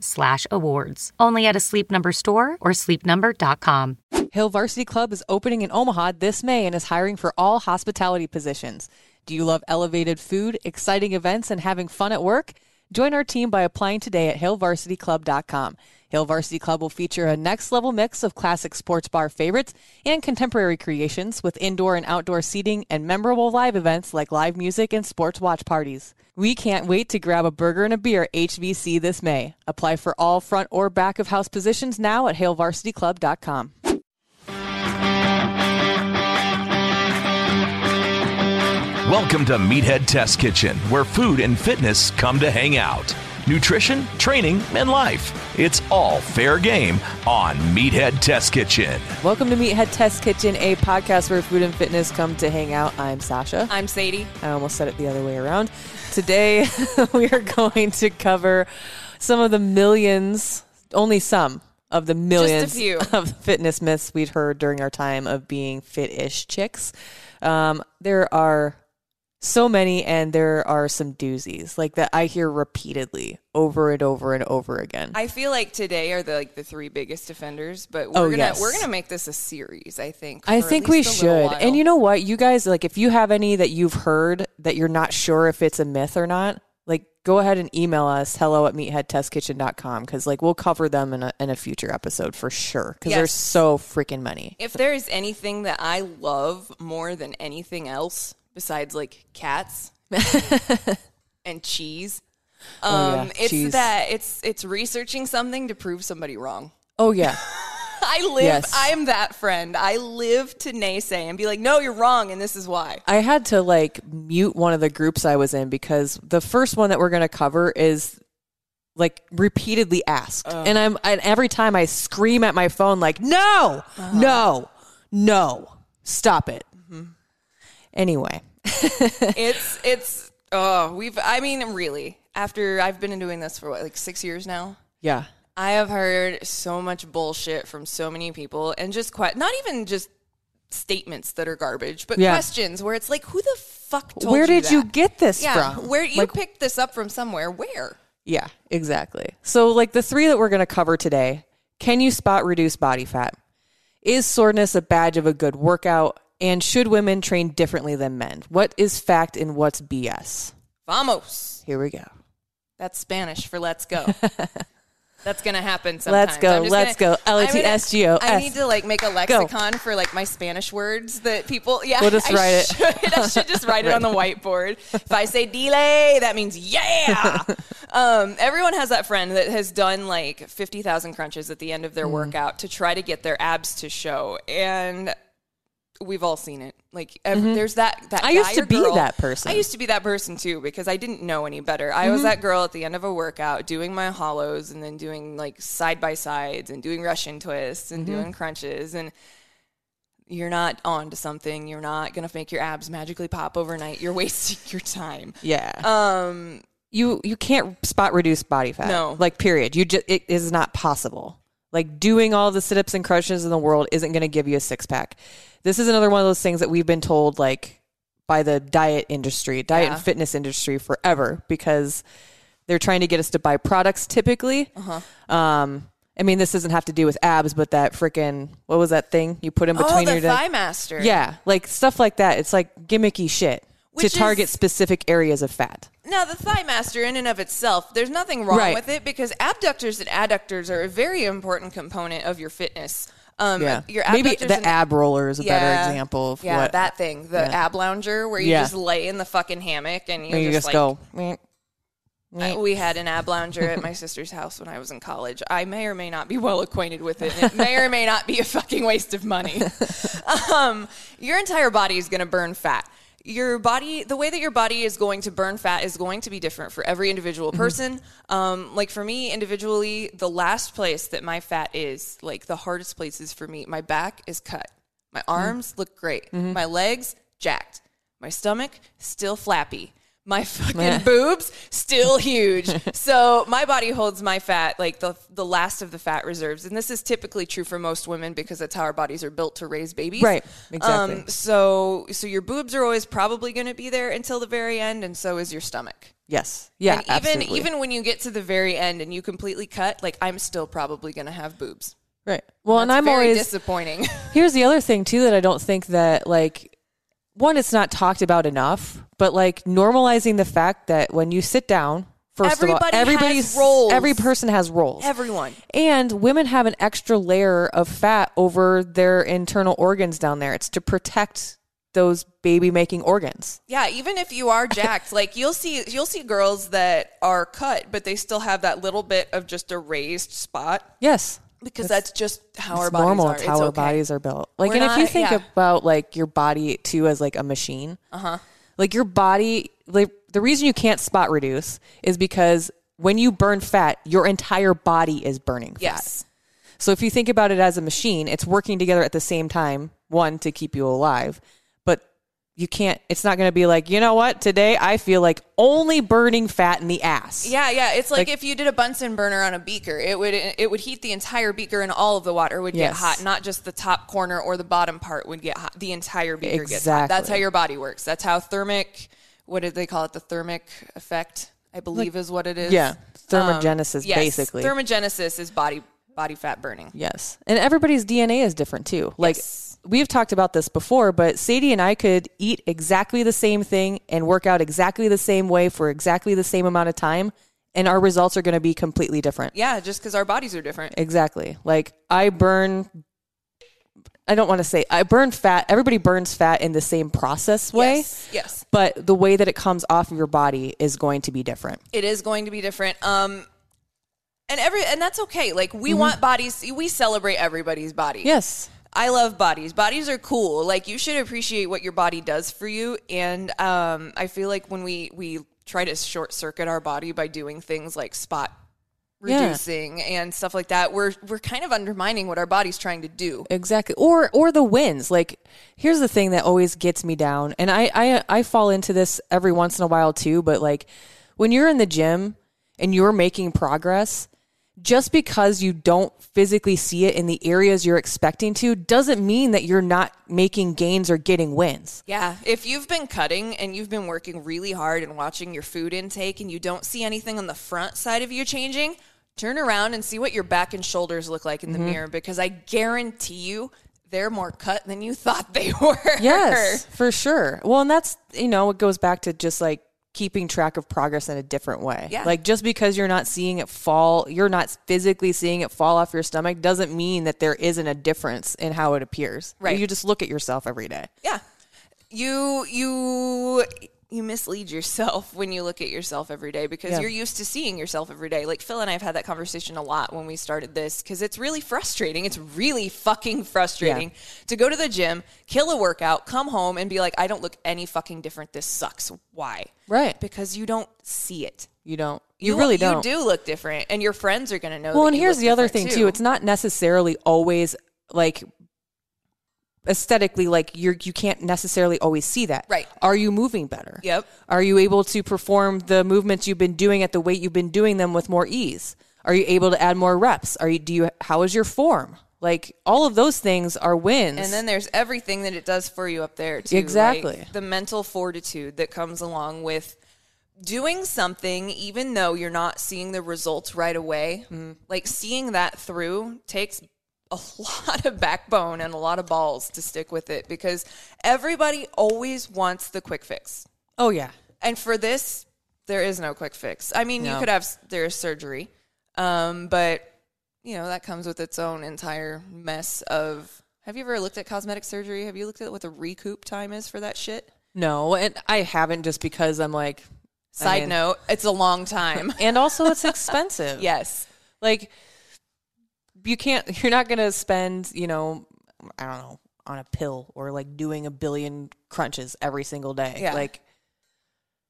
slash awards. Only at a Sleep Number store or sleepnumber.com. Hill Varsity Club is opening in Omaha this May and is hiring for all hospitality positions. Do you love elevated food, exciting events, and having fun at work? Join our team by applying today at hillvarsityclub.com. Hill Varsity Club will feature a next level mix of classic sports bar favorites and contemporary creations with indoor and outdoor seating and memorable live events like live music and sports watch parties. We can't wait to grab a burger and a beer at HVC this May. Apply for all front or back of house positions now at hillvarsityclub.com. Welcome to Meathead Test Kitchen, where food and fitness come to hang out. Nutrition, training, and life. It's all fair game on Meathead Test Kitchen. Welcome to Meathead Test Kitchen, a podcast where food and fitness come to hang out. I'm Sasha. I'm Sadie. I almost said it the other way around. Today, we are going to cover some of the millions, only some of the millions few. of fitness myths we'd heard during our time of being fit-ish chicks. Um, there are so many, and there are some doozies like that I hear repeatedly over and over and over again. I feel like today are the like the three biggest offenders, but we're Oh, gonna yes. we're gonna make this a series. I think. I think we least a little should. And you know what? You guys, like, if you have any that you've heard that you're not sure if it's a myth or not, like, go ahead and email us hello at meatheadtestkitchen.com because, like, we'll cover them in a, in a future episode for sure because there's Yes. so freaking many. if there is anything that I love more than anything else besides like cats and cheese, um, Oh, yeah, it's cheese. that it's it's researching something to prove somebody wrong. Oh, yeah. I live. Yes. I am that friend. I live to naysay and be like, no, you're wrong, and this is why. I had to, like, mute one of the groups I was in because the first one that we're going to cover is. Like repeatedly asked, and I'm and every time I scream at my phone like, "No, no, no, stop it." Anyway, it's it's oh we've I mean really after I've been doing this for what like six years now. yeah, I have heard so much bullshit from so many people, and just que- not even just statements that are garbage, but Yeah. questions where it's like, who the fuck told where did you that? get this Yeah, from? where you Like, picked this up from somewhere? Where? Yeah, exactly. So, like the three that we're going to cover today can you spot reduce body fat? Is soreness a badge of a good workout? And should women train differently than men? What is fact and what's BS? Vamos. Here we go. That's Spanish for let's go. That's gonna happen sometimes. Let's go, let's gonna- go. L-A-T-S-G-O-S. I need to like make a lexicon for like my Spanish words that people. Yeah, We'll just I write it. Should, I should just write it on the whiteboard. If I say delay, that means yeah. um, everyone has that friend that has done like fifty thousand crunches at the end of Mm. their workout to try to get their abs to show, and we've all seen it. Like ev- there's that that Mm-hmm. I used to be girl- that person. I used to be that person too because I didn't know any better. I Mm-hmm. was that girl at the end of a workout doing my hollows and then doing like side by sides and doing Russian twists and Mm-hmm. doing crunches and you're not on to something. You're not gonna make your abs magically pop overnight. You're wasting your time. Yeah. Um, you you can't spot reduce body fat. No. Like period. You just it is not possible. Like doing all the sit ups and crunches in the world isn't going to give you a six pack. This is another one of those things that we've been told like by the diet industry, diet Yeah. and fitness industry forever because they're trying to get us to buy products typically. Uh-huh. Um I mean, this doesn't have to do with abs, but that freaking what was that thing you put in oh, between the your thigh master. Yeah, like stuff like that. It's like gimmicky shit. To target is- specific areas of fat. Now, the thigh master, in and of itself, there's nothing wrong Right. with it because abductors and adductors are a very important component of your fitness. Um, Yeah. Maybe the and- ab roller is a better example of yeah, what that thing, the Yeah. ab lounger, where you Yeah. just lay in the fucking hammock and you, you just, just like, go. I- we had an ab lounger at my sister's house when I was in college. I may or may not be well acquainted with it. and It may or may not be a fucking waste of money. um, your entire body is going to burn fat. Your body, the way that your body is going to burn fat is going to be different for every individual mm-hmm. person. Um, like for me individually, the last place that my fat is, like the hardest places for me, my back is cut. My mm-hmm. arms look great. Mm-hmm. My legs, jacked. My stomach, still flappy. My fucking boobs still huge. so my body holds my fat like the the last of the fat reserves, and this is typically true for most women because that's how our bodies are built to raise babies. Right, exactly. Um, so so your boobs are always probably going to be there until the very end, and so is your stomach. Yes. Yeah. and even absolutely. even when you get to the very end and you completely cut, like I'm still probably going to have boobs. right. Well, and That's I'm very always disappointing. Here's the other thing too that I don't think that like one, it's not talked about enough, but like normalizing the fact that when you sit down, first Everybody of all, has everybody's roles. every person has roles. Everyone. And women have an extra layer of fat over their internal organs down there. It's to protect those baby making organs. Yeah, even if you are jacked, like you'll see you'll see girls that are cut, but they still have that little bit of just a raised spot Yes. Because that's just how our bodies normal. are. It's how our bodies are built. Like, We're and if you think yeah. about like your body too as like a machine, uh-huh. like your body, like the reason you can't spot reduce is because when you burn fat, your entire body is burning fat. Yes. So if you think about it as a machine, it's working together at the same time. One to keep you alive, you can't. It's not going to be like you know what today I feel like only burning fat in the ass. Yeah, yeah. It's like, Like- if you did a Bunsen burner on a beaker, it would it would heat the entire beaker and all of the water would get Yes. hot, not just the top corner or the bottom part would get hot. The entire beaker gets hot. Exactly. That's how your body works. That's how thermic what did they call it? The thermic effect, I believe is what it is. Yeah, Um, thermogenesis, yes, basically. Thermogenesis is body body fat burning. Yes. And everybody's DNA is different too. Like Yes. We've talked about this before, but Sadie and I could eat exactly the same thing and work out exactly the same way for exactly the same amount of time and our results are going to be completely different. Yeah, just because our bodies are different. Exactly. Like I burn I don't want to say I burn fat. Everybody burns fat in the same process way. Yes, yes. But the way that it comes off of your body is going to be different. It is going to be different. Um, and every and that's okay. Like we Mm-hmm. want bodies. We celebrate everybody's body. Yes. I love bodies. Bodies are cool. Like you should appreciate what your body does for you. And um, I feel like when we we try to short circuit our body by doing things like spot Yeah. reducing and stuff like that, we're we're kind of undermining what our body's trying to do. Exactly. Or or the wins. Like here's the thing that always gets me down. And I I I fall into this every once in a while too, but like when you're in the gym and you're making progress, just because you don't physically see it in the areas you're expecting to doesn't mean that you're not making gains or getting wins. Yeah, if you've been cutting and you've been working really hard and watching your food intake and you don't see anything on the front side of you changing, turn around and see what your back and shoulders look like in the mm-hmm. mirror because I guarantee you they're more cut than you thought they were. Yes, for sure. Well, and that's, you know, it goes back to just like keeping track of progress in a different way. Yeah. Like just because you're not seeing it fall, you're not physically seeing it fall off your stomach doesn't mean that there isn't a difference in how it appears. Right. You just look at yourself every day. Yeah. You you you mislead yourself when you look at yourself every day because Yeah. you're used to seeing yourself every day. Like Phil and I have had that conversation a lot when we started this because it's really frustrating. It's really fucking frustrating to go to the gym, kill a workout, come home and be like, I don't look any fucking different. This sucks. Why? Right. Because you don't see it. You don't. You, really don't. You do look different, and your friends are going to know. Well, that and you here's the other thing too. It's not necessarily always like aesthetically like you're you can't necessarily always see that. Right. Are you moving better? Yep. Are you able to perform the movements you've been doing at the weight you've been doing them with more ease? Are you able to add more reps? Are you do you how is your form? Like all of those things are wins. And then there's everything that it does for you up there too. Exactly. like the mental fortitude that comes along with doing something even though you're not seeing the results right away. Mm-hmm. Like seeing that through takes a lot of backbone and a lot of balls to stick with it because everybody always wants the quick fix. Oh yeah. And for this, there is no quick fix. I mean, you could have there's surgery, um, but you know that comes with its own entire mess of. Have you ever looked at cosmetic surgery? Have you looked at what the recoup time is for that shit? No, and I haven't just because I'm like. I Side mean- note: It's a long time. and also it's expensive. yes. like you can't. You're not gonna spend. You know, I don't know on a pill or like doing a billion crunches every single day. Yeah. Like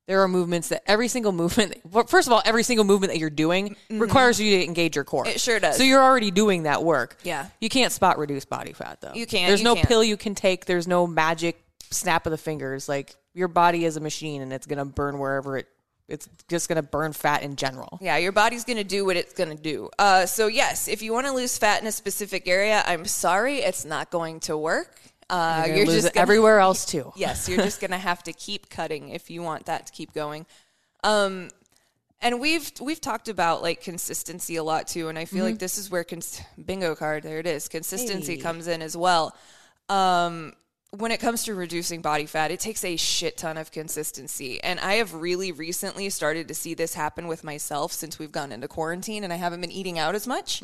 there are movements that every single movement. Well, first of all, every single movement that you're doing requires you to engage your core. Mm-hmm. It sure does. So you're already doing that work. Yeah. You can't spot reduce body fat though. You can't, There's you no can't. pill you can take. There's no magic snap of the fingers. Like your body is a machine and it's gonna burn wherever it. It's just gonna burn fat in general. Yeah, your body's going to do what it's going to do. Uh, so, yes, if you want to lose fat in a specific area, I'm sorry, it's not going to work. Uh, You're, you're just gonna, everywhere else too. Yes, you're just going to have to keep cutting if you want that to keep going. Um, and we've we've talked about like consistency a lot too, and I feel like this is where cons- bingo card there it is consistency Hey. comes in as well. Um, when it comes to reducing body fat, it takes a shit ton of consistency, and I have really recently started to see this happen with myself since we've gone into quarantine, and I haven't been eating out as much.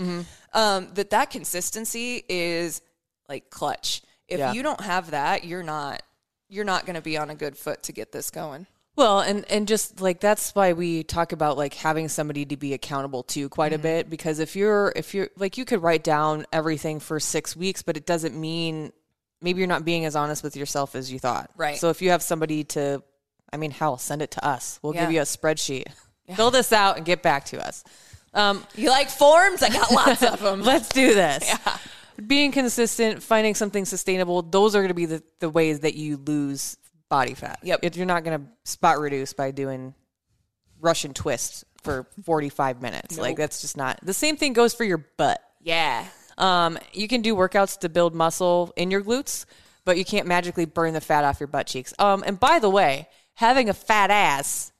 Um, that that consistency is like clutch. If Yeah. you don't have that, you're not you're not going to be on a good foot to get this going. Well, and and just like that's why we talk about like having somebody to be accountable to quite Mm-hmm. a bit because if you're if you're like you could write down everything for 6 weeks but it doesn't mean maybe you're not being as honest with yourself as you thought. Right. So if you have somebody to I mean, hell, send it to us. We'll Yeah. give you a spreadsheet. Fill this out and get back to us. Um, You like forms? I got lots of them. Let's do this. Being consistent, finding something sustainable, those are going to be the, the ways that you lose body fat. Yep. If you're not going to spot reduce by doing Russian twists for 45 minutes. Like that's just not. The same thing goes for your butt. Yeah. Um, you can do workouts to build muscle in your glutes, but you can't magically burn the fat off your butt cheeks. Um, and by the way, having a fat ass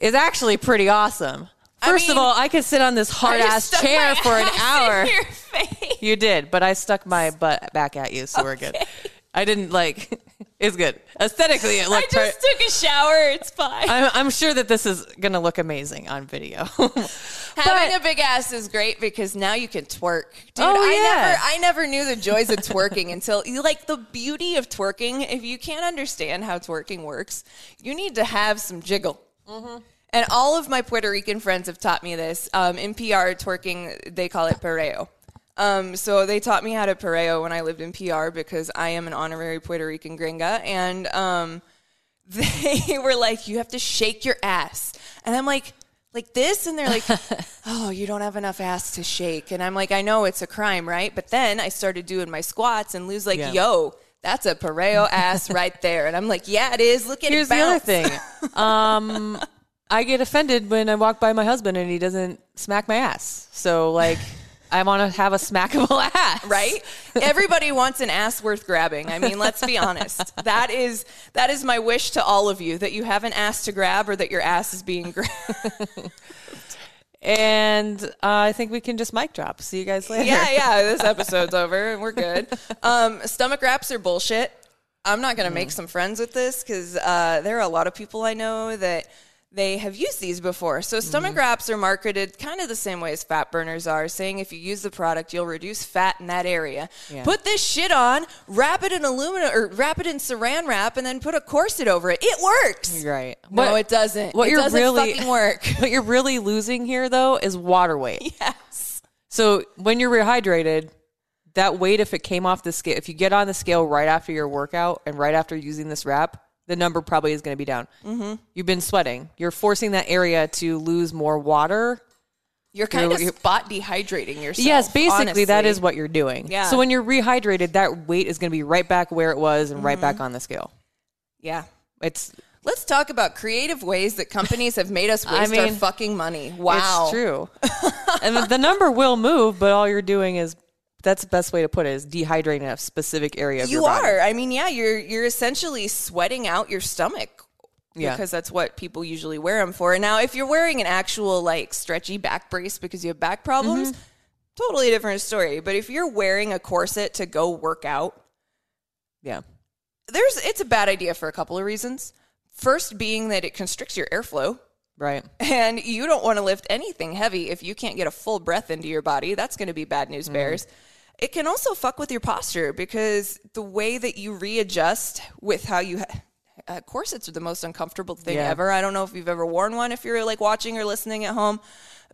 is actually pretty awesome. I First mean, of all, I could sit on this hard ass chair for an hour. In your face. You did, but I stuck my butt back at you, so we're good. I didn't like. It's good aesthetically. It looks I just per- took a shower. It's fine. I'm, I'm sure that this is gonna look amazing on video. Having a big ass is great because now you can twerk. Dude, Oh, I yeah. never I never knew the joys of twerking until you like the beauty of twerking. If you can't understand how twerking works, you need to have some jiggle. Mm-hmm. And all of my Puerto Rican friends have taught me this. Um, in PR, twerking, they call it perreo. Um, so they taught me how to perreo when I lived in PR because I am an honorary Puerto Rican gringa. And um, they were like, you have to shake your ass. And I'm like, like this? And they're like, oh, you don't have enough ass to shake. And I'm like, I know it's a crime, right? But then I started doing my squats and Lou's like, Yeah. yo, that's a perreo ass right there. And I'm like, yeah, it is. Look at Here's it the other thing. Um, I get offended when I walk by my husband and he doesn't smack my ass. So like, I want to have a smackable ass, right? Everybody wants an ass worth grabbing. I mean, let's be honest. That is that is my wish to all of you that you have an ass to grab or that your ass is being grabbed. And uh, I think we can just mic drop. See you guys later. yeah, yeah. This episode's over and we're good. Um, stomach wraps are bullshit. I'm not gonna make some friends with this because uh, there are a lot of people I know that they have used these before. So mm-hmm. stomach wraps are marketed kind of the same way as fat burners are, saying if you use the product, you'll reduce fat in that area. Yeah. Put this shit on, wrap it in aluminum or wrap it in saran wrap, and then put a corset over it. It works. Right. No, it doesn't. What it you're doesn't really fucking work. What you're really losing here, though, is water weight. yes. So when you're rehydrated, that weight, if it came off the scale, if you get on the scale right after your workout and right after using this wrap, the number probably is going to be down. Mm-hmm. You've been sweating. You're forcing that area to lose more water. You're kind of You're- spot dehydrating yourself. yes, basically, that honestly. is what you're doing. Yeah. So when you're rehydrated, that weight is going to be right back where it was and right back on the scale. Yeah. It's Let's talk about creative ways that companies have made us waste I mean, our fucking money. Wow. It's true. and the number will move, but all you're doing is that's the best way to put it is dehydrating a specific area of You your body. You are. I mean, yeah, you're you're essentially sweating out your stomach. Yeah. Because that's what people usually wear them for. And now, if you're wearing an actual like stretchy back brace because you have back problems, Mm-hmm. totally different story. But if you're wearing a corset to go work out, Yeah. there's it's a bad idea for a couple of reasons. First, being that it constricts your airflow. Right. And you don't want to lift anything heavy if you can't get a full breath into your body. That's going to be bad news bears. It can also fuck with your posture because the way that you readjust with how you. Ha- uh, corsets are the most uncomfortable thing Yeah. ever. I don't know if you've ever worn one if you're like watching or listening at home.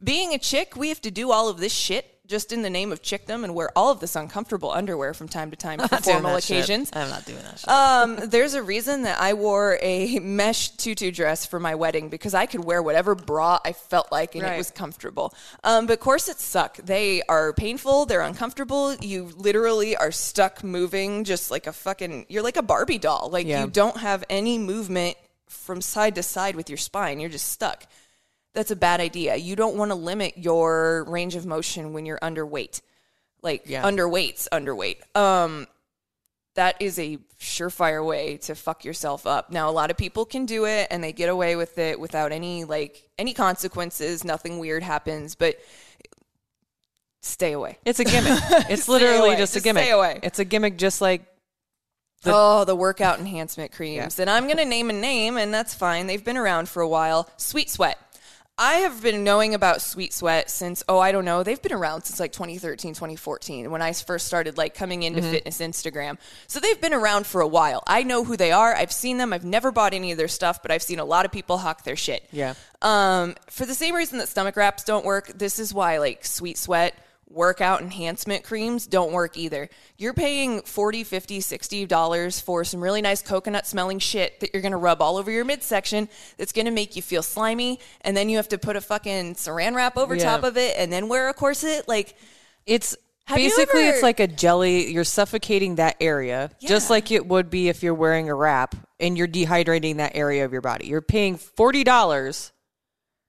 Being a chick, we have to do all of this shit just in the name of chickdom and wear all of this uncomfortable underwear from time to time for formal that shit. occasions. I'm not doing that shit. Um, there's a reason that I wore a mesh tutu dress for my wedding because I could wear whatever bra I felt like and Right. it was comfortable. Um, but corsets suck. They are painful. They're uncomfortable. You literally are stuck moving just like a fucking. You're like a Barbie doll. Like Yeah. you don't have any movement from side to side with your spine. You're just stuck. That's a bad idea. You don't want to limit your range of motion when you're underweight. Like Yeah. underweight's underweight. Um, that is a surefire way to fuck yourself up. Now, a lot of people can do it and they get away with it without any like any consequences. Nothing weird happens, but stay away. it's a gimmick. It's literally away. just a gimmick. stay away. It's a gimmick just like The- oh, the workout enhancement creams. And I'm going to name a name, and that's fine. They've been around for a while. Sweet Sweat. I have been knowing about Sweet Sweat since, oh, I don't know. They've been around since like 2013, 2014, when I first started like coming into fitness Instagram. So they've been around for a while. I know who they are. I've seen them. I've never bought any of their stuff, but I've seen a lot of people hawk their shit. Yeah. Um, for the same reason that stomach wraps don't work, this is why like Sweet Sweat workout enhancement creams don't work either. You're paying 40, 50, 60 dollars for some really nice coconut smelling shit that you're going to rub all over your midsection that's going to make you feel slimy and then you have to put a fucking saran wrap over Yeah. top of it and then wear a corset like It's Have basically ever- it's like a jelly. You're suffocating that area, just like it would be if you're wearing a wrap and you're dehydrating that area of your body. You're paying forty dollars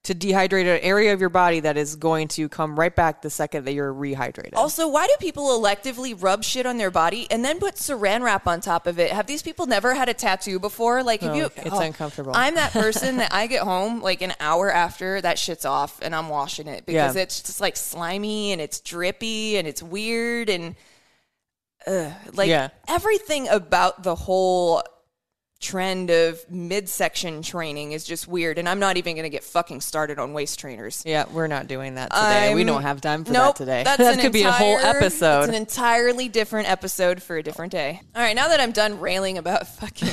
to dehydrate an area of your body that is going to come right back the second that you're rehydrated. Also, why do people electively rub shit on their body and then put saran wrap on top of it? Have these people never had a tattoo before? Like, have oh, No, you? it's oh, uncomfortable. I'm that person that I get home like an hour after that shit's off and I'm washing it because Yeah. it's just like slimy and it's drippy and it's weird and ugh, like Yeah. everything about the whole trend of midsection training is just weird and I'm not even going to get fucking started on waist trainers. yeah, we're not doing that today. we don't have time for nope, that today. That's that could be a whole episode. It's an entirely different episode for a different day. All right, now that I'm done railing about fucking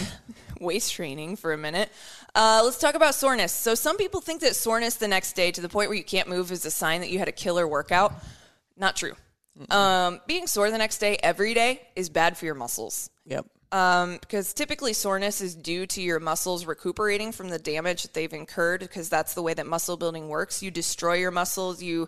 waist training for a minute, uh, let's talk about soreness. So some people think that soreness the next day to the point where you can't move is a sign that you had a killer workout. Not true. Um, being sore the next day every day is bad for your muscles yep. Um, because typically soreness is due to your muscles recuperating from the damage that they've incurred because that's the way that muscle building works you destroy your muscles you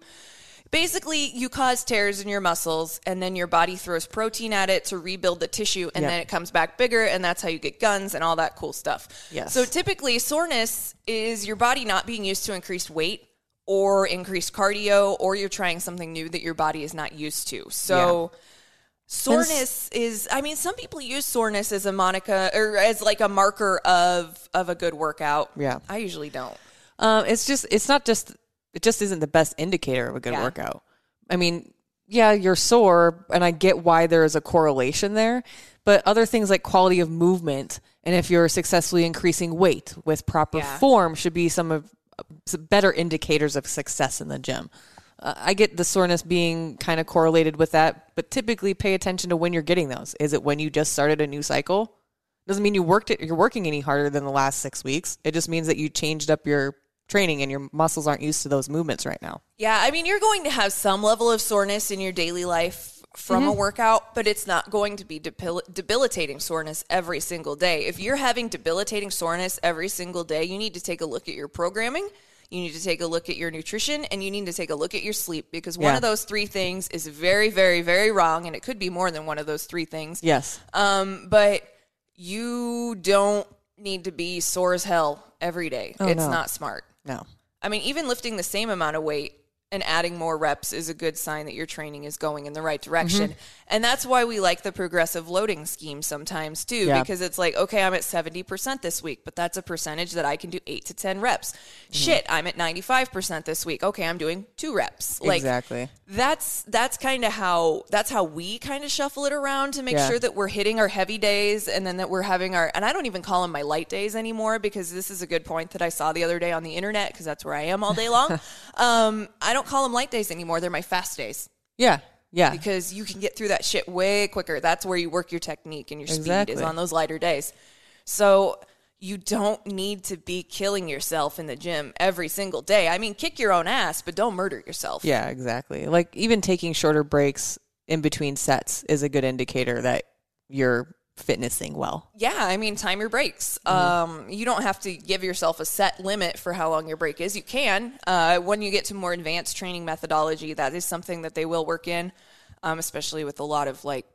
basically you cause tears in your muscles and then your body throws protein at it to rebuild the tissue and Yeah. then it comes back bigger and that's how you get guns and all that cool stuff Yes. so typically soreness is your body not being used to increased weight or increased cardio or you're trying something new that your body is not used to so soreness is i mean some people use soreness as a monica or as like a marker of of a good workout Yeah. i usually don't Um, it's just it's not just it just isn't the best indicator of a good Yeah. workout. I mean, yeah, you're sore, and I get why there is a correlation there, but other things like quality of movement and if you're successfully increasing weight with proper Yeah. form should be some of some better indicators of success in the gym. Uh, I get the soreness being kind of correlated with that, but typically pay attention to when you're getting those. Is it when you just started a new cycle? Doesn't mean you worked it. You're working any harder than the last six weeks. It just means that you changed up your training and your muscles aren't used to those movements right now. yeah i mean you're going to have some level of soreness in your daily life from a workout but it's not going to be debil- debilitating soreness every single day if you're having debilitating soreness every single day you need to take a look at your programming you need to take a look at your nutrition and you need to take a look at your sleep because one Yeah. of those three things is very very very wrong and it could be more than one of those three things Yes. Um, but you don't need to be sore as hell every day. it's no. not smart. No. I mean, even lifting the same amount of weight and adding more reps is a good sign that your training is going in the right direction. Mm-hmm. And that's why we like the progressive loading scheme sometimes too, yeah. because it's like, okay, I'm at 70% this week, but that's a percentage that I can do eight to 10 reps. Mm-hmm. Shit, I'm at 95% this week. Okay, I'm doing two reps. Like, exactly. That's, that's kind of how, that's how we kind of shuffle it around to make yeah. sure that we're hitting our heavy days and then that we're having our, and I don't even call them my light days anymore because this is a good point that I saw the other day on the internet because that's where I am all day long. um, I don't call them light days anymore. They're my fast days. Yeah. Yeah. Because you can get through that shit way quicker. That's where you work your technique and your exactly. speed is on those lighter days. So you don't need to be killing yourself in the gym every single day. I mean, kick your own ass, but don't murder yourself. Yeah, exactly. Like even taking shorter breaks in between sets is a good indicator that you're fitnessing well. Yeah, I mean, time your breaks. Mm-hmm. Um, you don't have to give yourself a set limit for how long your break is. You can. Uh, when you get to more advanced training methodology, that is something that they will work in, um, especially with a lot of like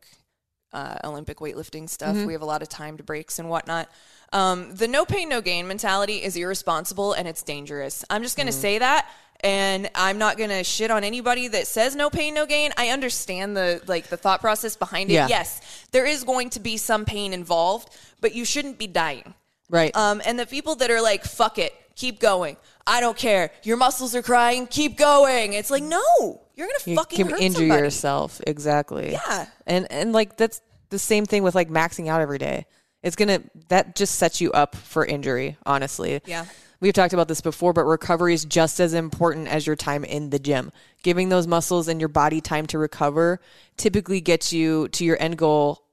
uh, Olympic weightlifting stuff. Mm-hmm. We have a lot of timed breaks and whatnot. Um, the no pain, no gain mentality is irresponsible and it's dangerous. I'm just going to mm-hmm. say that and I'm not gonna shit on anybody that says no pain, no gain. I understand the like the thought process behind it. Yeah. Yes, there is going to be some pain involved, but you shouldn't be dying. Right. Um, and the people that are like, fuck it, keep going. I don't care. Your muscles are crying, keep going. It's like, no, you're gonna you fucking can injure somebody. yourself. Exactly. Yeah. And and like that's the same thing with like maxing out every day. It's gonna that just sets you up for injury, honestly. Yeah. We've talked about this before, but recovery is just as important as your time in the gym. Giving those muscles and your body time to recover typically gets you to your end goal.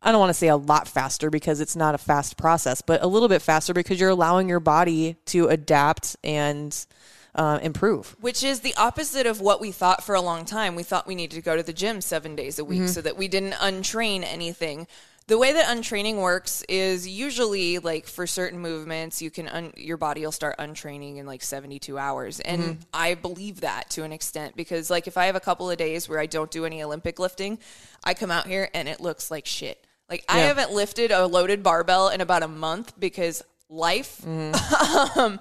I don't want to say a lot faster because it's not a fast process, but a little bit faster because you're allowing your body to adapt and uh, improve. Which is the opposite of what we thought for a long time. We thought we needed to go to the gym seven days a week mm-hmm. so that we didn't untrain anything the way that untraining works is usually like for certain movements you can un- your body will start untraining in like 72 hours and mm-hmm. i believe that to an extent because like if i have a couple of days where i don't do any olympic lifting i come out here and it looks like shit like yeah. i haven't lifted a loaded barbell in about a month because life mm-hmm. um,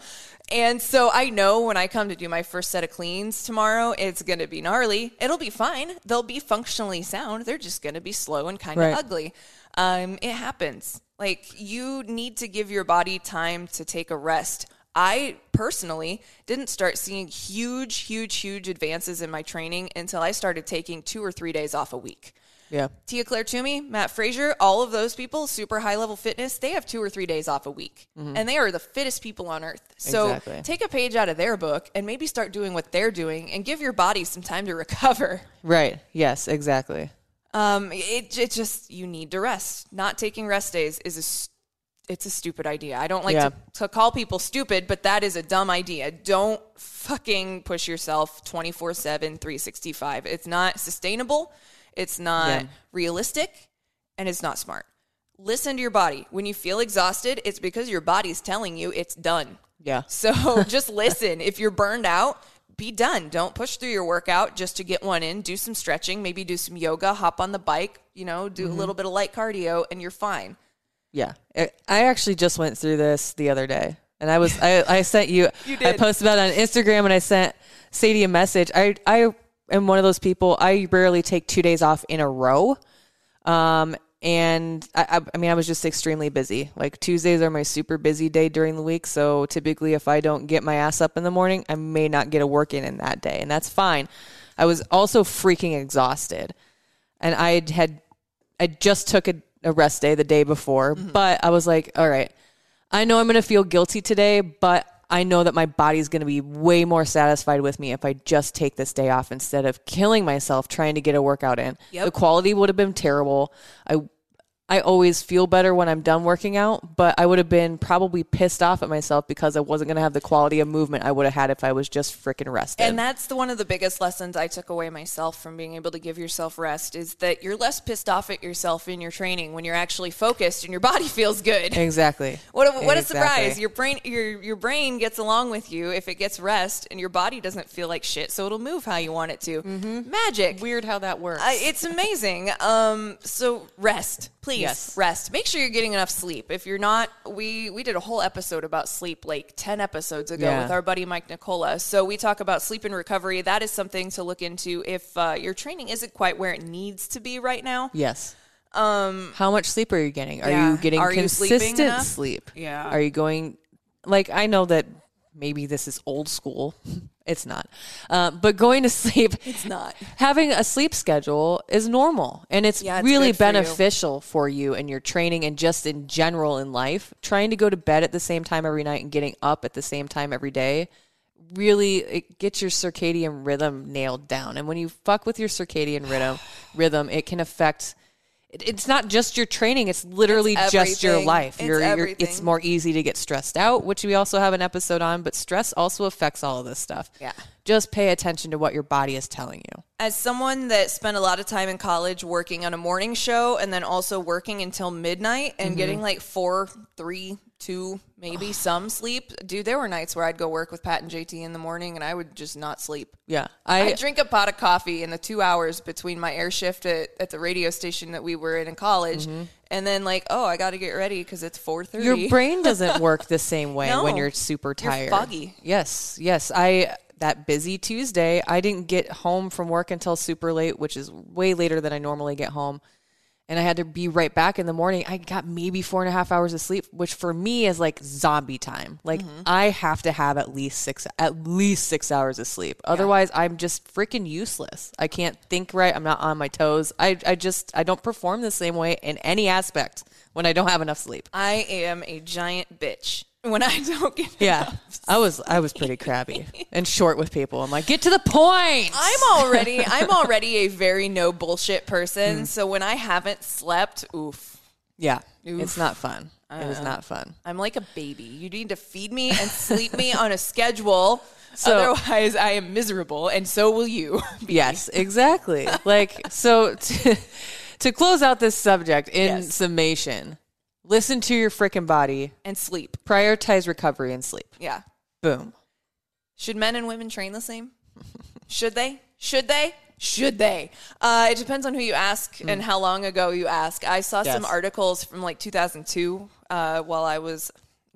and so I know when I come to do my first set of cleans tomorrow, it's going to be gnarly. It'll be fine. They'll be functionally sound. They're just going to be slow and kind of right. ugly. Um, it happens. Like you need to give your body time to take a rest. I personally didn't start seeing huge, huge, huge advances in my training until I started taking two or three days off a week. Yeah. Tia-Clair Toomey, Mat Fraser, all of those people, super high level fitness, they have two or three days off a week. Mm-hmm. And they are the fittest people on earth. So exactly. take a page out of their book and maybe start doing what they're doing and give your body some time to recover. Right. Yes, exactly. Um, it, it just, you need to rest. Not taking rest days is a, it's a stupid idea. I don't like yeah. to, to call people stupid, but that is a dumb idea. Don't fucking push yourself 24 7, 365. It's not sustainable, it's not yeah. realistic, and it's not smart. Listen to your body. When you feel exhausted, it's because your body's telling you it's done. Yeah. So just listen. If you're burned out, be done. Don't push through your workout just to get one in. Do some stretching, maybe do some yoga, hop on the bike, you know, do mm-hmm. a little bit of light cardio, and you're fine. Yeah. I actually just went through this the other day. And I was I, I sent you, you I posted about it on Instagram and I sent Sadie a message. I I am one of those people I rarely take two days off in a row. Um and I, I, mean, I was just extremely busy. Like Tuesdays are my super busy day during the week, so typically, if I don't get my ass up in the morning, I may not get a work in in that day, and that's fine. I was also freaking exhausted, and I had I just took a, a rest day the day before, mm-hmm. but I was like, all right, I know I'm going to feel guilty today, but I know that my body's going to be way more satisfied with me if I just take this day off instead of killing myself trying to get a workout in. Yep. The quality would have been terrible. I I always feel better when I'm done working out, but I would have been probably pissed off at myself because I wasn't going to have the quality of movement I would have had if I was just freaking rested. And that's the, one of the biggest lessons I took away myself from being able to give yourself rest is that you're less pissed off at yourself in your training when you're actually focused and your body feels good. Exactly. What a, what exactly. a surprise. Your brain your your brain gets along with you if it gets rest and your body doesn't feel like shit, so it'll move how you want it to. Mm-hmm. Magic. Weird how that works. Uh, it's amazing. Um so rest, please Yes. rest. Make sure you're getting enough sleep. If you're not, we we did a whole episode about sleep like 10 episodes ago Yeah. with our buddy Mike Nicola. So we talk about sleep and recovery. That is something to look into if uh, your training isn't quite where it needs to be right now. Yes. Um, how much sleep are you getting? Are yeah. you getting Are you consistent enough? sleep? Yeah. Are you going? Like I know that maybe this is old school. It's not, uh, but going to sleep. It's not. Having a sleep schedule is normal, and it's, Yeah, it's really good for you. beneficial for you and your training, and just in general in life. Trying to go to bed at the same time every night and getting up at the same time every day really it gets your circadian rhythm nailed down. And when you fuck with your circadian rhythm, rhythm, it can affect. It- It's not just your training; it's literally It's just your life. It's You're, you're, it's more easy to get stressed out, which we also have an episode on. But stress also affects all of this stuff. Yeah. just pay attention to what your body is telling you. As someone that spent a lot of time in college working on a morning show and then also working until midnight and mm-hmm. getting like four, three, two, maybe some sleep, dude, there were nights where I'd go work with Pat and JT in the morning and I would just not sleep. Yeah, I I drink a pot of coffee in the two hours between my air shift at, at the radio station that we were in in college, mm-hmm. and then like, oh, I got to get ready because it's four thirty. your brain doesn't work the same way No. when you're super tired. You're foggy. Yes, yes. I that busy Tuesday, I didn't get home from work until super late, which is way later than I normally get home. And I had to be right back in the morning. I got maybe four and a half hours of sleep, which for me is like zombie time. Like Mm-hmm. I have to have at least six at least six hours of sleep. Otherwise, I'm just freaking useless. I can't think right. I'm not on my toes. I I just I don't perform the same way in any aspect when I don't have enough sleep. I am a giant bitch when I don't get. Yeah, I was I was pretty crabby and short with people. I'm like, get to the point. I'm already I'm already a very no bullshit person. Mm. So when I haven't slept, oof. yeah, it's not fun. It is uh, not fun. I'm like a baby. You need to feed me and sleep me on a schedule. So- Otherwise, I am miserable, and so will you. Yes, exactly. like so to, to close out this subject in Yes. summation, listen to your freaking body, and sleep. prioritize recovery and sleep. Yeah. Boom. Should men and women train the same? Should they? Should they? Should they? Uh, it depends on who you ask and how long ago you ask. I saw some articles from like 2002 uh, while I was.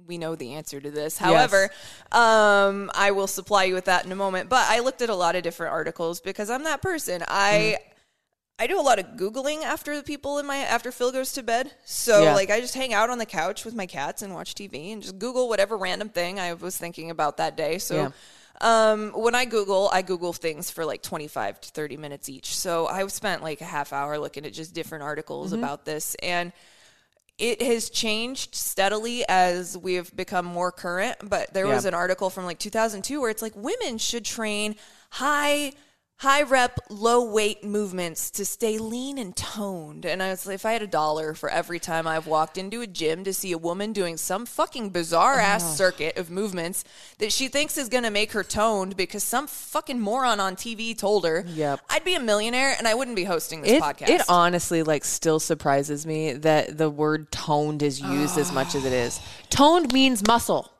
We know the answer to this. However, um, I will supply you with that in a moment. But I looked at a lot of different articles because I'm that person. I I do a lot of googling after the people in my after Phil goes to bed. So Yeah. like I just hang out on the couch with my cats and watch TV and just Google whatever random thing I was thinking about that day. So Yeah. um, when I Google, I Google things for like 25 to 30 minutes each. So I've spent like a half hour looking at just different articles Mm-hmm. about this and it has changed steadily as we have become more current. But there was an article from like 2002 where it's like women should train high high rep low weight movements to stay lean and toned and i was like if i had a dollar for every time i've walked into a gym to see a woman doing some fucking bizarre ass circuit of movements that she thinks is going to make her toned because some fucking moron on tv told her Yep. i'd be a millionaire and i wouldn't be hosting this It, podcast it honestly like still surprises me that the word toned is used as much as it is. Toned means muscle.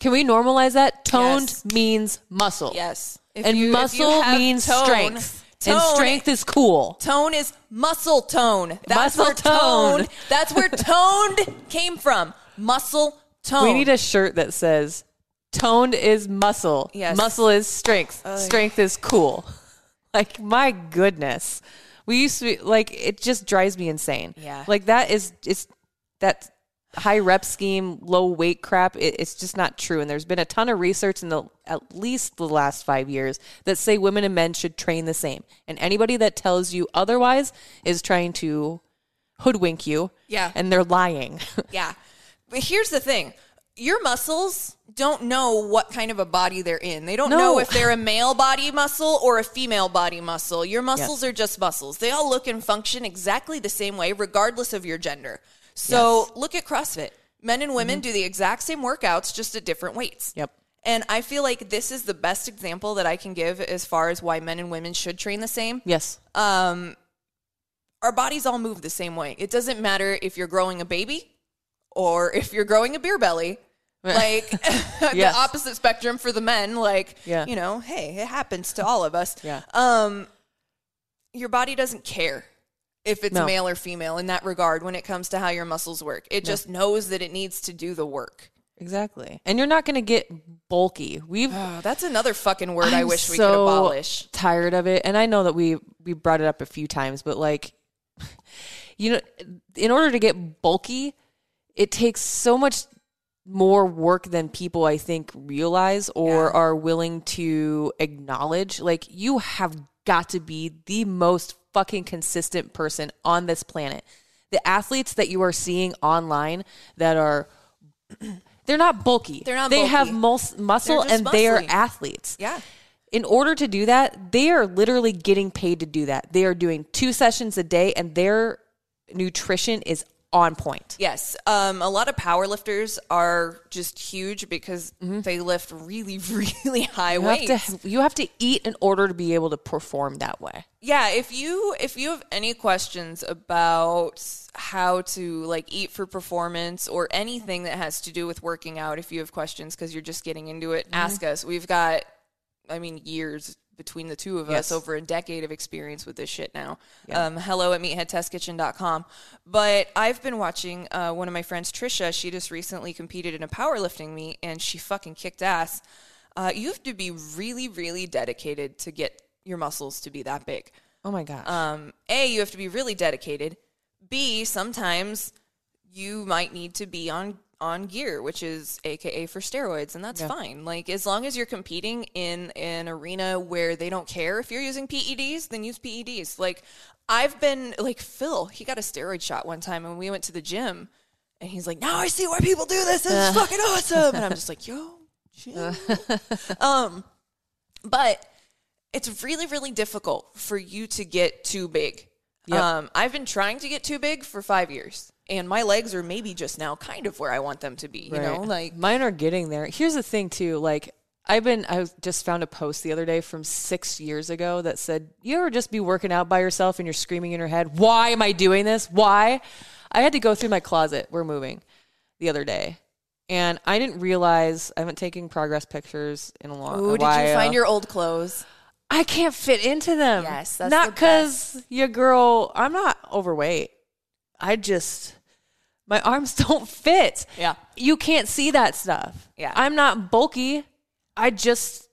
Can we normalize that? Toned Yes. means muscle. yes If and you- muscle means tone- strength. and strength is cool. Tone is muscle tone. That's Muscle where tone. tone. That's where toned came from. Muscle tone. We need a shirt that says toned is muscle. Yes. Muscle is strength. Strength is cool. Like my goodness. We used to be like it just drives me insane. Yeah. Like that is it's that high rep scheme, low weight crap. It, it's just not true. And there's been a ton of research in the at least the last five years that say women and men should train the same. And anybody that tells you otherwise is trying to hoodwink you. Yeah. And they're lying. Yeah. But here's the thing. Your muscles don't know what kind of a body they're in. They don't No. know if they're a male body muscle or a female body muscle. Your muscles Yes. are just muscles. They all look and function exactly the same way, regardless of your gender. So Yes. Mm-hmm. look at CrossFit. Men and women do the exact same workouts, just at different weights. Yep. And I feel like this is the best example that I can give as far as why men and women should train the same. yes. Our bodies all move the same way. It doesn't matter if you're growing a baby or if you're growing a beer belly. Like the opposite spectrum for the men, like Yeah. you know, hey, it happens to all of us. Yeah. Um your body doesn't care. If it's No. male or female in that regard when it comes to how your muscles work. It just knows that it needs to do the work. Exactly. And you're not going to get bulky. We've Oh, that's another fucking word I I'm wish we could abolish. Tired of it, and I know that we we brought it up a few times, but like, you know, in order to get bulky, it takes so much more work than people I think realize or Yeah. are willing to acknowledge. Like, you have got to be the most fucking consistent person on this planet. The athletes that you are seeing online that are they're not bulky. They're not They have mus- muscle and they are athletes Yeah. in order to do that, they are literally getting paid to do that. They are doing two sessions a day and their nutrition is on point. Yes. Um, a lot of power lifters are just huge because they lift really, really high Mm-hmm. You weights. have, to, you have to eat in order to be able to perform that way. Yeah, if you if you have any questions about how to like eat for performance or anything that has to do with working out, if you have questions because you're just getting into it, Mm-hmm. ask us. We've got I mean years between the two of Yes. us over a decade of experience with this shit now. Um, hello at meatheadtestkitchen.com. But I've been watching uh, one of my friends, Trisha. She just recently competed in a powerlifting meet and she fucking kicked ass. Uh, you have to be really, really dedicated to get your muscles to be that big. Oh my gosh. Um, A, you have to be really dedicated. B, sometimes you might need to be on on gear, which is AKA for steroids, and that's fine. Like as long as you're competing in an arena where they don't care if you're using PEDs, then use PEDs. Like I've been like Phil, he got a steroid shot one time, and we went to the gym, and he's like, "Now I see why people do this. This is fucking awesome." And I'm just like, "Yo, chill." um, but it's really really difficult for you to get too big um, i've been trying to get too big for five years and my legs are maybe just now kind of where i want them to be you know like mine are getting there. Here's the thing too, like I've been I just found a post the other day from 6 years ago that said, "You ever just be working out by yourself and you're screaming in your head, "Why am I doing this? Why?" I had to go through my closet. We're moving the other day. And I didn't realize I haven't taken progress pictures in a long ooh, a did while. you find your old clothes I can't fit into them. Yes, that's not the because you girl. I'm not overweight. I just my arms don't fit. Yeah. you can't see that stuff. Yeah. I'm not bulky. I just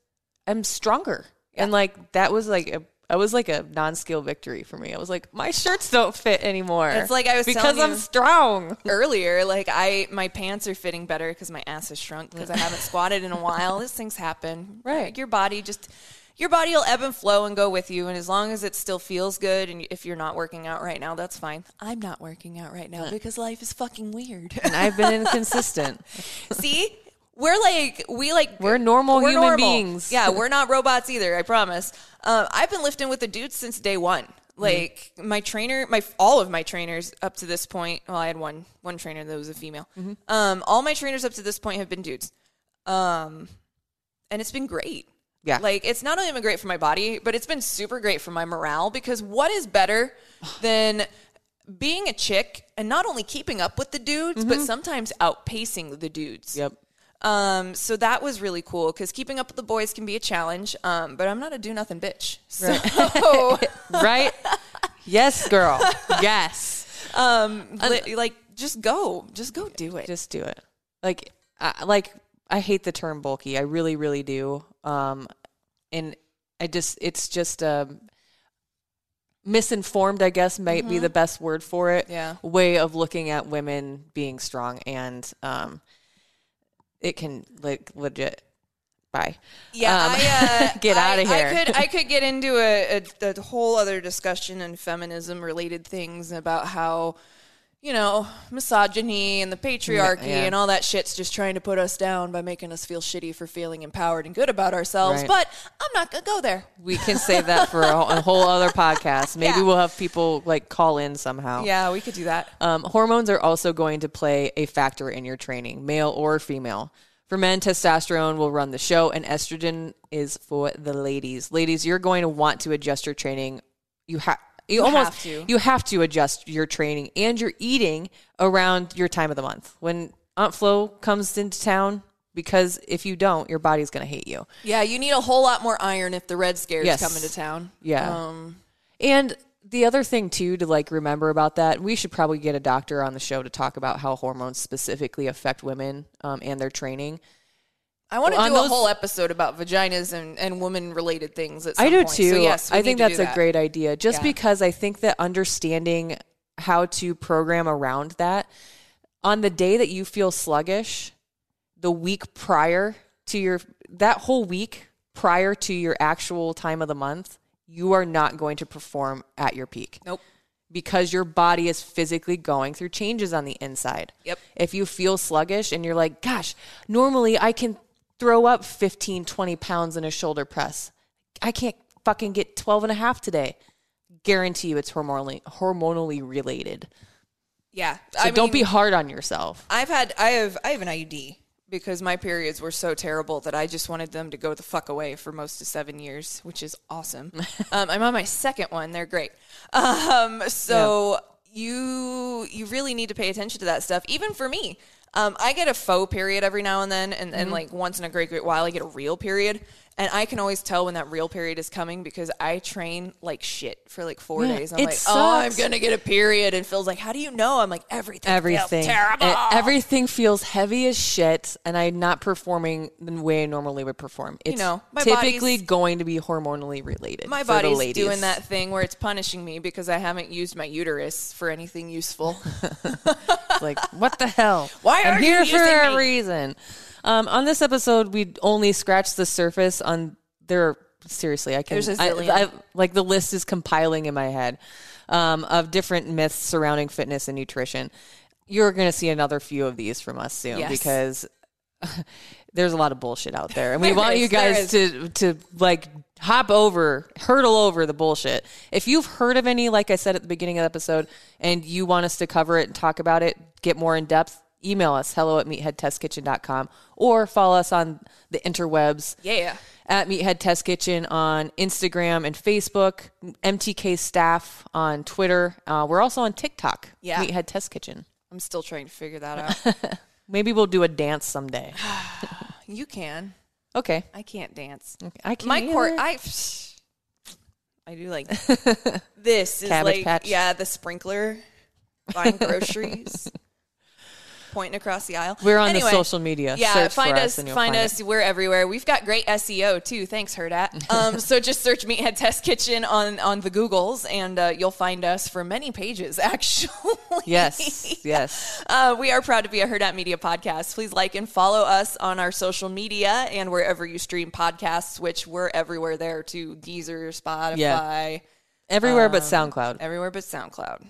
am stronger, and like that was like a. I was like a non-skill victory for me. I was like, my shirts don't fit anymore. It's like I was because I'm strong. earlier like i my pants are fitting better because my ass has shrunk because i haven't squatted in a while these things happen Right. Like, your body just your body will ebb and flow and go with you and as long as it still feels good and if you're not working out right now that's fine. I'm not working out right now because life is fucking weird. And I've been inconsistent. see? We're like we like We're normal we're human normal. beings. yeah we're not robots either i promise. Um, i've been lifting with the dudes since day one. Like my trainer my all of my trainers up to this point well i had one one trainer that was a female. Um, all my trainers up to this point have been dudes. Um, and it's been great Yeah. like it's not only been great for my body but it's been super great for my morale because what is better than being a chick and not only keeping up with the dudes but sometimes outpacing the dudes Yep. um, so that was really cool because keeping up with the boys can be a challenge. Um, but I'm not a do nothing bitch. So, Right? yes, girl. Yes. um, li- like, just go, just go do it. just do it. Like, I, like I hate the term bulky. I really, really do. Um, and I just, it's just um, misinformed. I guess might be the best word for it. Mm-hmm. Yeah. way of looking at women being strong, and um, it can like legit. Bye. yeah, Um, I, uh, get I- outta here. I could, I could get into a, a, a whole other discussion and feminism related things about how. You know, misogyny and the patriarchy yeah. and all that shit's just trying to put us down by making us feel shitty for feeling empowered and good about ourselves. Right. But I'm not going to go there. We can save that for a, whole- a whole other podcast. Maybe Yeah. we'll have people like call in somehow. Yeah, we could do that. Um, hormones are also going to play a factor in your training, male or female. For men, testosterone will run the show, and estrogen is for the ladies. Ladies, you're going to want to adjust your training. You have. You, almost have to. you have to adjust your training and your eating around your time of the month when Aunt Flo comes into town. Because if you don't, your body's going to hate you. Yeah, you need a whole lot more iron if the Red Scare's Yes. coming to town. Yeah. Um, And the other thing too to like remember about that, we should probably get a doctor on the show to talk about how hormones specifically affect women um, and their training. I want to On do a those- whole episode about vaginas and, and woman related things. At I do point. too. So yes, I think that's a that. great idea. Just Yeah. because I think that understanding how to program around that on the day that you feel sluggish, the week prior to your that whole week prior to your actual time of the month, you are not going to perform at your peak. Nope. because your body is physically going through changes on the inside. Yep. If you feel sluggish and you're like, gosh, normally I can throw up 15, 20 pounds in a shoulder press. I can't fucking get 12 and a half today. Guarantee you it's hormonally hormonally related. Yeah. So don't be hard on yourself. I've had I have I have an IUD because my periods were so terrible that I just wanted them to go the fuck away for most of seven years, which is awesome. um, I'm on my second one; they're great. Um, so you you really need to pay attention to that stuff. Even for me, um, I get a faux period every now and then, and, and like once in a great great while, I get a real period. And I can always tell when that real period is coming because I train like shit for like four Yeah, days. I'm it like, oh, I'm gonna get a period, and Phil's like, how do you know? I'm like, everything, feels Everything. terrible. E- Everything feels heavy as shit, and I'm not performing the way I normally would perform. It's know, my typically going to be hormonally related. My body's doing that thing where it's punishing me because I haven't used my uterus for anything useful. Like, what the hell? Why I'm you here for using a reason. Um, on this episode, we only scratched the surface on there. Seriously, I can. There's a I, zillion. I, like the list is compiling in my head um, of different myths surrounding fitness and nutrition. You're going to see another few of these from us soon Yes. because there's a lot of bullshit out there, and we want is, you guys to to like hop over, hurdle over the bullshit. If you've heard of any, like I said at the beginning of the episode, and you want us to cover it and talk about it, get more in depth, email us hello at meatheadtestkitchen.com or follow us on the interwebs yeah. at Meathead Test Kitchen on Instagram and Facebook, MTK staff on Twitter. Uh, we're also on TikTok, Yeah. Meathead Test Kitchen. I'm still trying to figure that out. Maybe we'll do a dance someday. you can. Okay. I can't dance. I can't My either. I. I do like this is Cabbage like Patch. yeah the sprinkler buying groceries pointing across the aisle We're on Anyway, the social media. yeah Search find for us, find, find us it. we're everywhere we've got great seo too thanks Hurrdat um, so just search meathead test kitchen on on the googles and uh, you'll find us for many pages actually Yes, yes. uh, we are proud to be a Hurrdat Media podcast. Please like and follow us on our social media and wherever you stream podcasts, which we're everywhere there too. Deezer, Spotify, Everywhere Um, but SoundCloud. everywhere but SoundCloud.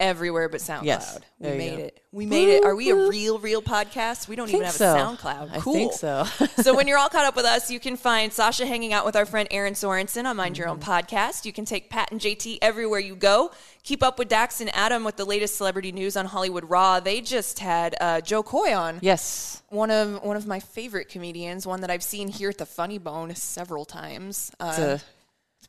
Everywhere but SoundCloud. Yes, we made go. it. We made it. Are we a real, real podcast? We don't even have so. a SoundCloud. I Cool. think so. so when you're all caught up with us, you can find Sasha hanging out with our friend Aaron Sorensen on Mind Your Own Mm-hmm. podcast. You can take Pat and JT everywhere you go. Keep up with Dax and Adam with the latest celebrity news on Hollywood Raw. They just had uh, Jo Koy on, yes. one of one of my favorite comedians, one that I've seen here at the Funny Bone several times. Uh, it's a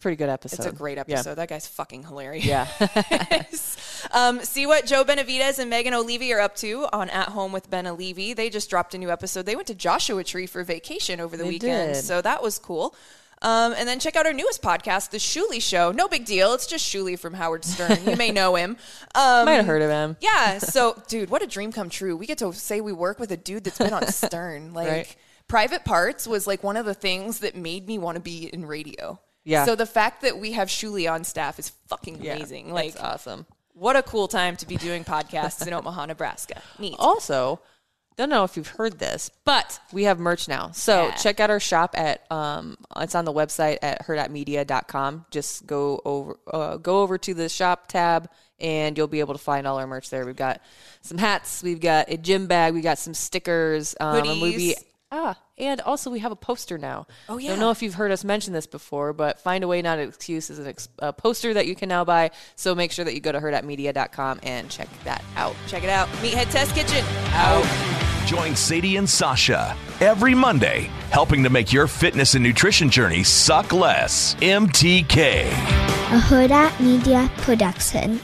pretty good episode. it's a great Yeah. episode. That guy's fucking hilarious. Yeah. um, see what Joe Benavides and Megan O'Leary are up to on At Home with Ben O'Leary. They just dropped a new episode. They went to Joshua Tree for vacation over the They weekend, did. so that was cool. Um, and then check out our newest podcast, The Shuli Show. No big deal. It's just Shuli from Howard Stern. You may know him. Um, Might have heard of him. yeah. So, dude, what a dream come true. We get to say we work with a dude that's been on Stern. Like, Right. Private Parts was like one of the things that made me want to be in radio. Yeah. So the fact that we have Shuli on staff is fucking Yeah, amazing. Like, that's awesome. what a cool time to be doing podcasts in Omaha, Nebraska. Neat. Also, don't know if you've heard this, but we have merch now. So Yeah. check out our shop at um it's on the website at hurrdatmedia.com. Just go over uh, go over to the shop tab and you'll be able to find all our merch there. We've got some hats, we've got a gym bag, we got some stickers, um and we be Hoodies. Ah, and also we have a poster now. Oh, yeah. Don't know if you've heard us mention this before, but Find a Way Not an Excuse is an ex- a poster that you can now buy. So make sure that you go to hurrdatmedia.com and check that out. Check it out. Meathead Test Kitchen. Out. Join Sadie and Sasha every Monday, helping to make your fitness and nutrition journey suck less. MTK. a Hurrdat Media Production.